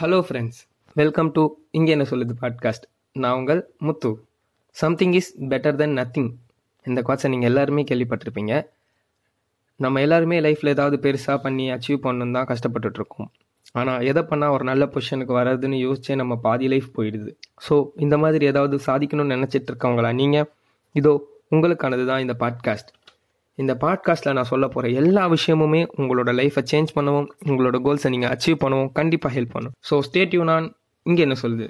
Hello friends welcome to இங்கே என்ன சொல்லுது பாட்காஸ்ட் நான் உங்கள் Muthu. Something is better then nothing இந்த குவாட்ஸை நீங்கள் எல்லாருமே கேள்விப்பட்டிருப்பீங்க. நம்ம எல்லாருமே லைஃப்பில் ஏதாவது பெருசாக பண்ணி அச்சீவ் பண்ணணும் தான் கஷ்டப்பட்டுட்ருக்கோம். ஆனால் எதை பண்ணால் ஒரு நல்ல பொசிஷனுக்கு வர்றதுன்னு யோசிச்சே நம்ம பாதி லைஃப் போயிடுது. ஸோ இந்த மாதிரி ஏதாவது சாதிக்கணும்னு நினச்சிட்டு இருக்கவங்களா நீங்கள் இதோ உங்களுக்கானது தான் இந்த பாட்காஸ்ட் இந்த பாட்காஸ்ட்டில் நான் சொல்ல போகிற எல்லா விஷயமுமே உங்களோட லைஃப்பை சேஞ்ச் பண்ணவும் உங்களோட கோல்ஸை நீங்கள் அச்சீவ் பண்ணவும் கண்டிப்பாக ஹெல்ப் பண்ணும். ஸோ ஸ்டேட்யூ நான் இங்கே என்ன சொல்லுது?